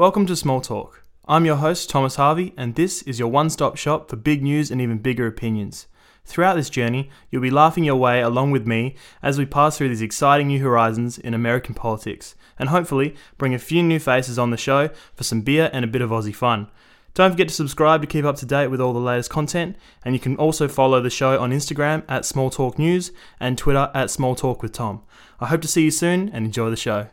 Welcome to Small Talk. I'm your host, Thomas Harvey, and this is your one stop shop for big news and even bigger opinions. Throughout this journey, you'll be laughing your way along with me as we pass through these exciting new horizons in American politics, and hopefully bring a few new faces on the show for some beer and a bit of Aussie fun. Don't forget to subscribe to keep up to date with all the latest content, and you can also follow the show on Instagram at Small Talk News and Twitter at Small Talk with Tom. I hope to see you soon and enjoy the show.